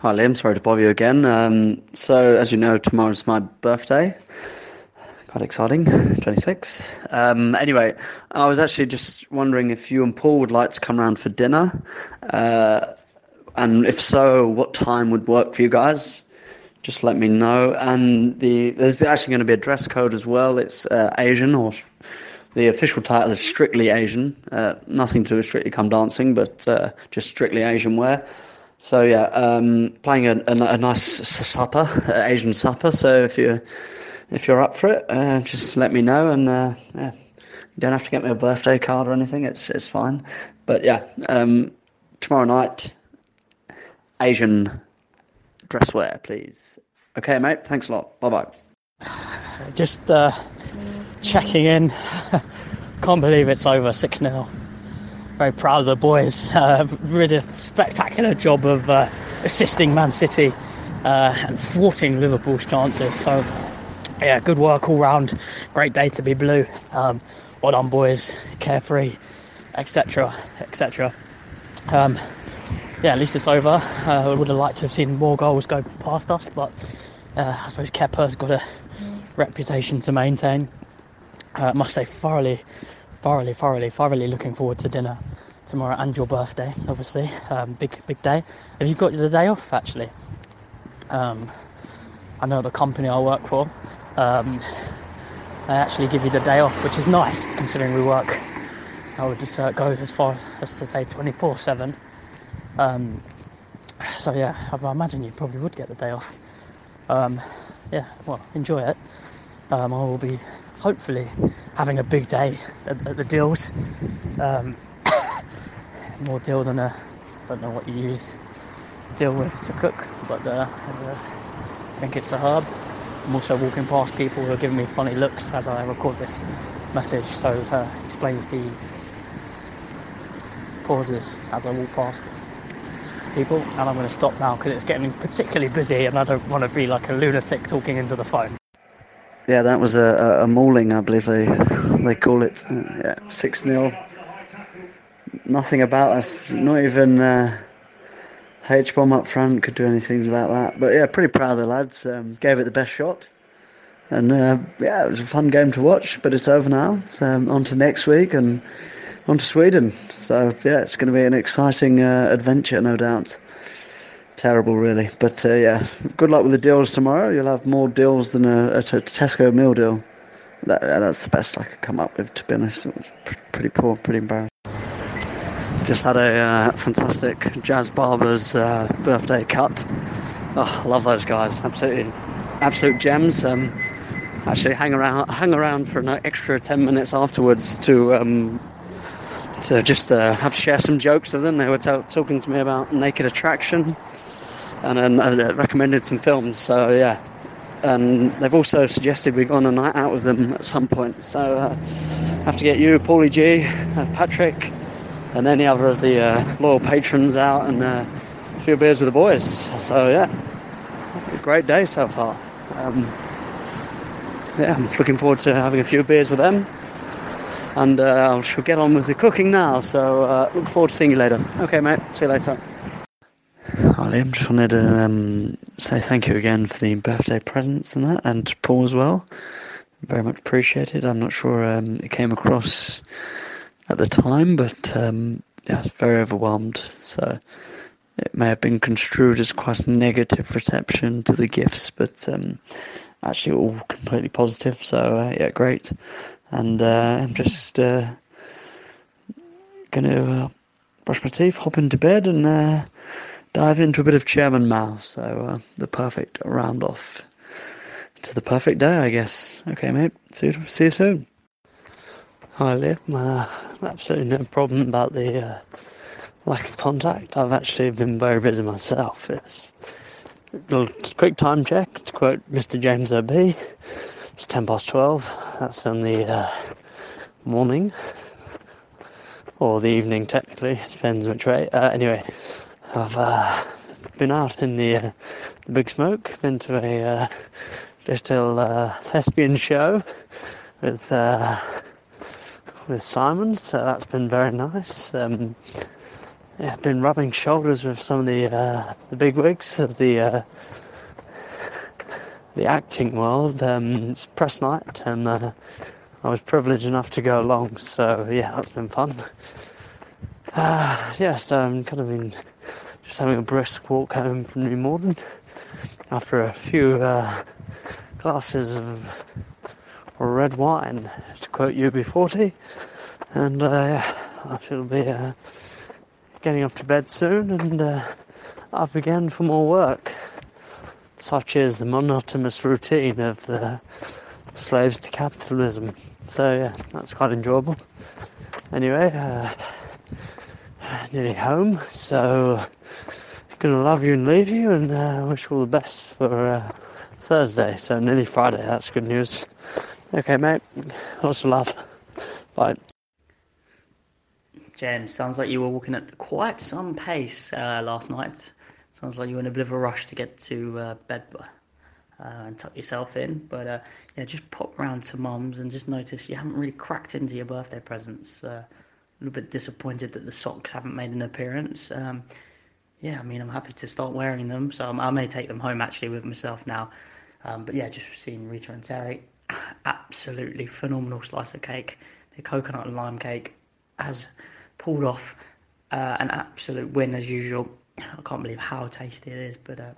Hi Liam, sorry to bother you again. Um, so, as you know, tomorrow's my birthday. Quite exciting, 26. Um, anyway, I was actually just wondering if you and Paul would like to come around for dinner. Uh, and if so, what time would work for you guys? Just let me know. And the there's actually going to be a dress code as well. It's uh, Asian, or the official title is Strictly Asian. Uh, nothing to do with Strictly Come Dancing, but uh, just Strictly Asian wear. So yeah, um, playing a, a, a, nice supper, Asian supper. So if you if you're up for it, uh, just let me know, and uh, yeah, you don't have to get me a birthday card or anything. It's it's fine. But yeah, um, tomorrow night, Asian dress wear, please. Okay, mate. Thanks a lot. Bye bye. Just uh, checking in. Can't believe it's over six 0 very proud of the boys. Uh, really a spectacular job of uh, assisting Man City uh, and thwarting Liverpool's chances. So, yeah, good work all round. Great day to be blue. Um, well done, boys. Carefree, etc., etc. Um, yeah, at least it's over. Uh, I would have liked to have seen more goals go past us, but uh, I suppose Kepa's got a reputation to maintain. Uh, I must say, thoroughly thoroughly, thoroughly, thoroughly looking forward to dinner tomorrow and your birthday, obviously. Um, big, big day. Have you got the day off actually? Um, I know the company I work for. Um, they actually give you the day off, which is nice considering we work. I would just uh, go as far as to say 24 7. Um, so, yeah, I imagine you probably would get the day off. Um, yeah, well, enjoy it. Um, I will be hopefully having a big day at, at the deals. Um, more deal than a don't know what you use deal with to cook, but uh, I think it's a herb. I'm also walking past people who are giving me funny looks as I record this message, so uh, explains the pauses as I walk past people. And I'm going to stop now because it's getting particularly busy, and I don't want to be like a lunatic talking into the phone. Yeah, that was a, a, mauling, I believe they they call it. Uh, yeah, six 0 Nothing about us. Not even uh, H bomb up front could do anything about that. But yeah, pretty proud of the lads. Um, gave it the best shot, and uh, yeah, it was a fun game to watch. But it's over now. So um, on to next week and on to Sweden. So yeah, it's going to be an exciting uh, adventure, no doubt terrible, really. But uh, yeah, good luck with the deals tomorrow. You'll have more deals than a, Tesco meal deal. That, that's the best I could come up with, to be honest. It was pretty poor, pretty embarrassing. Just had a uh, fantastic Jazz Barbers uh, birthday cut. Oh, love those guys. Absolutely, absolute gems. Um, actually, hang around, hang around for an extra ten minutes afterwards to um, to just uh, have share some jokes with them. They were t- talking to me about Naked Attraction and then uh, recommended some films. So yeah, and they've also suggested we go on a night out with them at some point. So uh, have to get you, Paulie G, uh, Patrick, and any other of the uh, loyal patrons out and uh, a few beers with the boys. So yeah, great day so far. Um, yeah, I'm looking forward to having a few beers with them. And uh, I shall get on with the cooking now. So uh, look forward to seeing you later. Okay, mate. See you later. Liam, just wanted to um, say thank you again for the birthday presents and that, and Paul as well. Very much appreciated. I'm not sure um, it came across at the time, but um, yeah, very overwhelmed. So it may have been construed as quite a negative reception to the gifts, but um, actually all completely positive. So uh, yeah, great. And uh, I'm just uh, going to uh, brush my teeth, hop into bed, and uh, dive into a bit of Chairman Mao. So uh, the perfect round off to the perfect day, I guess. Okay, mate. See you, see you soon. Hi, Liam. Uh, absolutely no problem about the uh, lack of contact. I've actually been very busy myself. It's a quick time check to quote Mr. James O.B. It's 10 past 12. That's in the uh, morning. Or the evening, technically. Depends which way. Uh, anyway, I've uh, been out in the uh, the big smoke, been to a uh, little uh, thespian show with uh, with Simon, so that's been very nice. Um, yeah, been rubbing shoulders with some of the uh, the big wigs of the the acting world. Um, it's press night, and I was privileged enough to go along. So yeah, that's been fun. Yeah, so I'm kind of been just having a brisk walk home from New Malden after a few uh, glasses of red wine, to quote UB40, and uh, I shall be uh, getting off to bed soon and uh, up again for more work, such is the monotonous routine of the slaves to capitalism. So yeah, that's quite enjoyable. Anyway, uh, nearly home, so gonna love you and leave you, and uh, wish all the best for uh, Thursday. So nearly Friday. That's good news. Okay, mate. Lots of love. Bye. James, sounds like you were walking at quite some pace uh, last night. Sounds like you were in a bit of a rush to get to uh, bed uh, and tuck yourself in. But uh, yeah, just pop round to mum's and just notice you haven't really cracked into your birthday presents. A little bit disappointed that the socks haven't made an appearance. Um, yeah, I mean, I'm happy to start wearing them, so I may take them home actually with myself now. Um, but yeah, just seeing Rita and Terry, absolutely phenomenal slice of cake. The coconut and lime cake has pulled off uh, an absolute win as usual. I can't believe how tasty it is, but uh,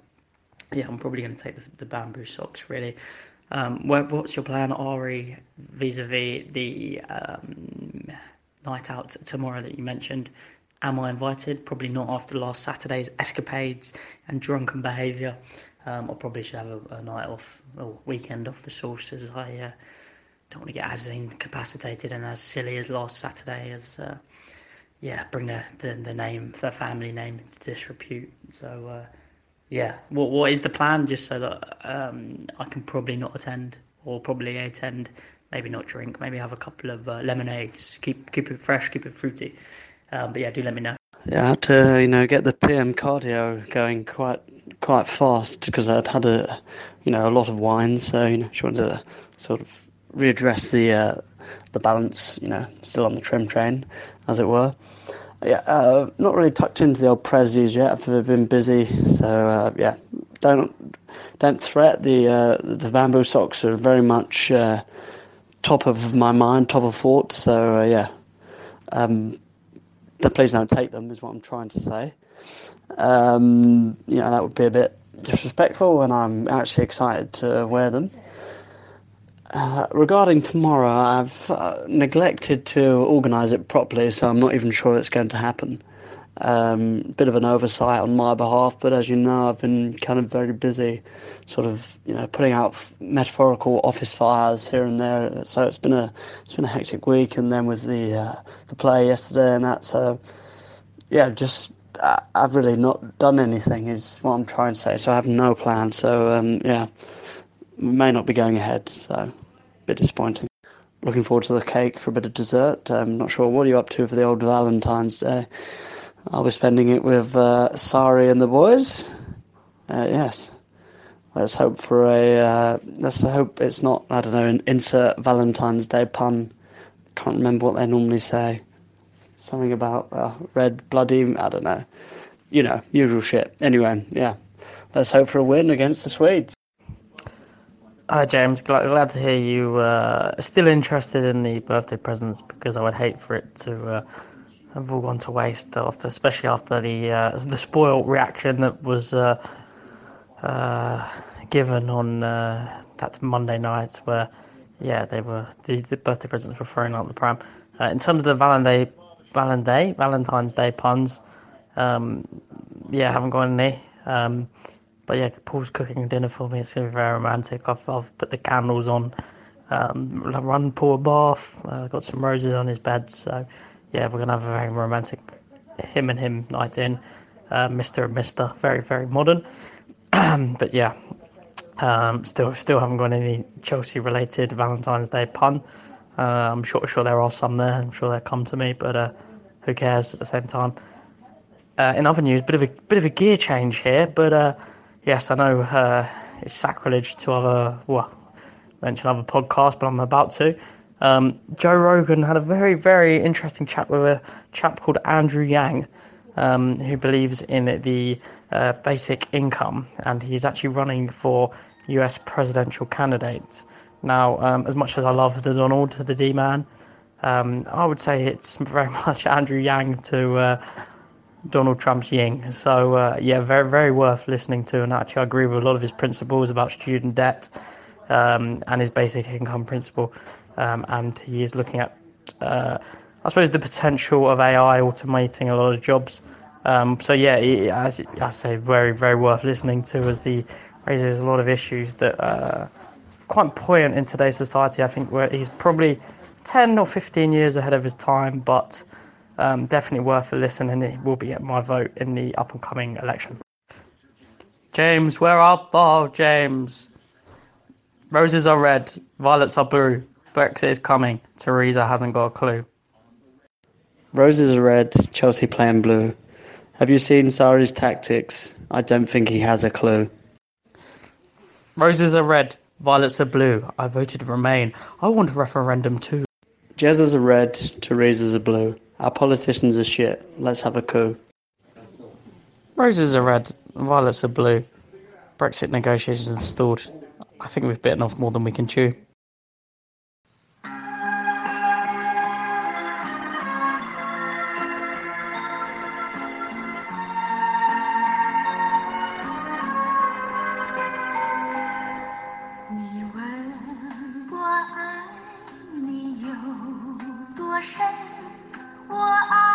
yeah, I'm probably going to take the, the, bamboo socks really. Um, what's your plan, Ari, vis-a-vis the um, night out tomorrow that you mentioned? Am I invited? Probably not after last Saturday's escapades and drunken behaviour. Um, I probably should have a, a, night off or weekend off the sauce as I uh, don't want to get as incapacitated and as silly as last Saturday as uh, yeah bring the, the, the name the family name into disrepute. So uh, yeah, what what is the plan? Just so that um, I can probably not attend or probably attend, maybe not drink, maybe have a couple of uh, lemonades, keep keep it fresh, keep it fruity. Um, but yeah, do let me know. Yeah, I had to you know get the PM cardio going quite quite fast because I'd had a you know a lot of wine, so you know she wanted to sort of readdress the uh, the balance, you know, still on the trim train, as it were. Yeah, uh, not really tucked into the old prezzies yet. I've been busy, so uh, yeah, don't don't threat. The uh, the bamboo socks are very much uh, top of my mind, top of thought. So uh, yeah, um, please don't take them, is what I'm trying to say. Um, you know, that would be a bit disrespectful, and I'm actually excited to wear them. Uh, regarding tomorrow, I've uh, neglected to organise it properly, so I'm not even sure it's going to happen. Um, bit of an oversight on my behalf, but as you know, I've been kind of very busy, sort of you know putting out metaphorical office fires here and there. So it's been a it's been a hectic week, and then with the uh, the play yesterday and that. So yeah, just uh, I've really not done anything. Is what I'm trying to say. So I have no plan. So um, yeah, We may not be going ahead. So a bit disappointing. Looking forward to the cake for a bit of dessert. I'm um, not sure what are you up to for the old Valentine's Day. I'll be spending it with uh, Sarri and the boys. Uh, yes. Let's hope for a. Uh, let's hope it's not. I don't know. An insert Valentine's Day pun. Can't remember what they normally say. Something about uh, red bloody. I don't know. You know, usual shit. Anyway, yeah. Let's hope for a win against the Swedes. Hi James, glad, glad to hear you uh, still interested in the birthday presents because I would hate for it to uh, have all gone to waste after, especially after the uh, the spoiled reaction that was uh, uh, given on uh, that Monday night, where yeah, they were the, the birthday presents were thrown out the pram. Uh, in terms of the Valentine Valentine Valentine's Day puns, um, yeah, I haven't got any. Um, but yeah, Paul's cooking dinner for me. It's gonna be very romantic. I've I've put the candles on, um, run Paul a bath. Uh, got some roses on his bed, so yeah, we're gonna have a very romantic him and him night in. Uh, Mr. and Mister, very very modern. but yeah, um, still still haven't got any Chelsea related Valentine's Day pun. Uh, I'm sure sure there are some there. I'm sure they'll come to me, but uh, who cares at the same time. Uh, in other news, bit of a bit of a gear change here, but uh, yes, I know uh, it's sacrilege to other well mention other podcasts, but I'm about to. Um, Joe Rogan had a very, very interesting chat with a chap called Andrew Yang, um, who believes in the uh, basic income, and he's actually running for U.S. presidential candidate. Now, um, as much as I love the Donald, the D man, um, I would say it's very much Andrew Yang to uh, Donald Trump's Ying. So, uh, yeah, very, very worth listening to. And actually, I agree with a lot of his principles about student debt um, and his basic income principle. Um, and he is looking at, uh, I suppose, the potential of AI automating a lot of jobs. Um, so, yeah, as I say, very, very worth listening to as he raises a lot of issues that are quite poignant in today's society. I think where he's probably 10 or 15 years ahead of his time, but um, definitely worth a listen, and it will be at my vote in the up and coming election. James, where art thou, James? Roses are red, violets are blue. Brexit is coming. Theresa hasn't got a clue. Roses are red, Chelsea playing blue. Have you seen Sarri's tactics? I don't think he has a clue. Roses are red, violets are blue. I voted Remain. I want a referendum too. Jezzas are red, Theresa's are blue. Our politicians are shit. Let's have a coup. Roses are red, violets are blue. Brexit negotiations have stalled. I think we've bitten off more than we can chew. 我深，我爱。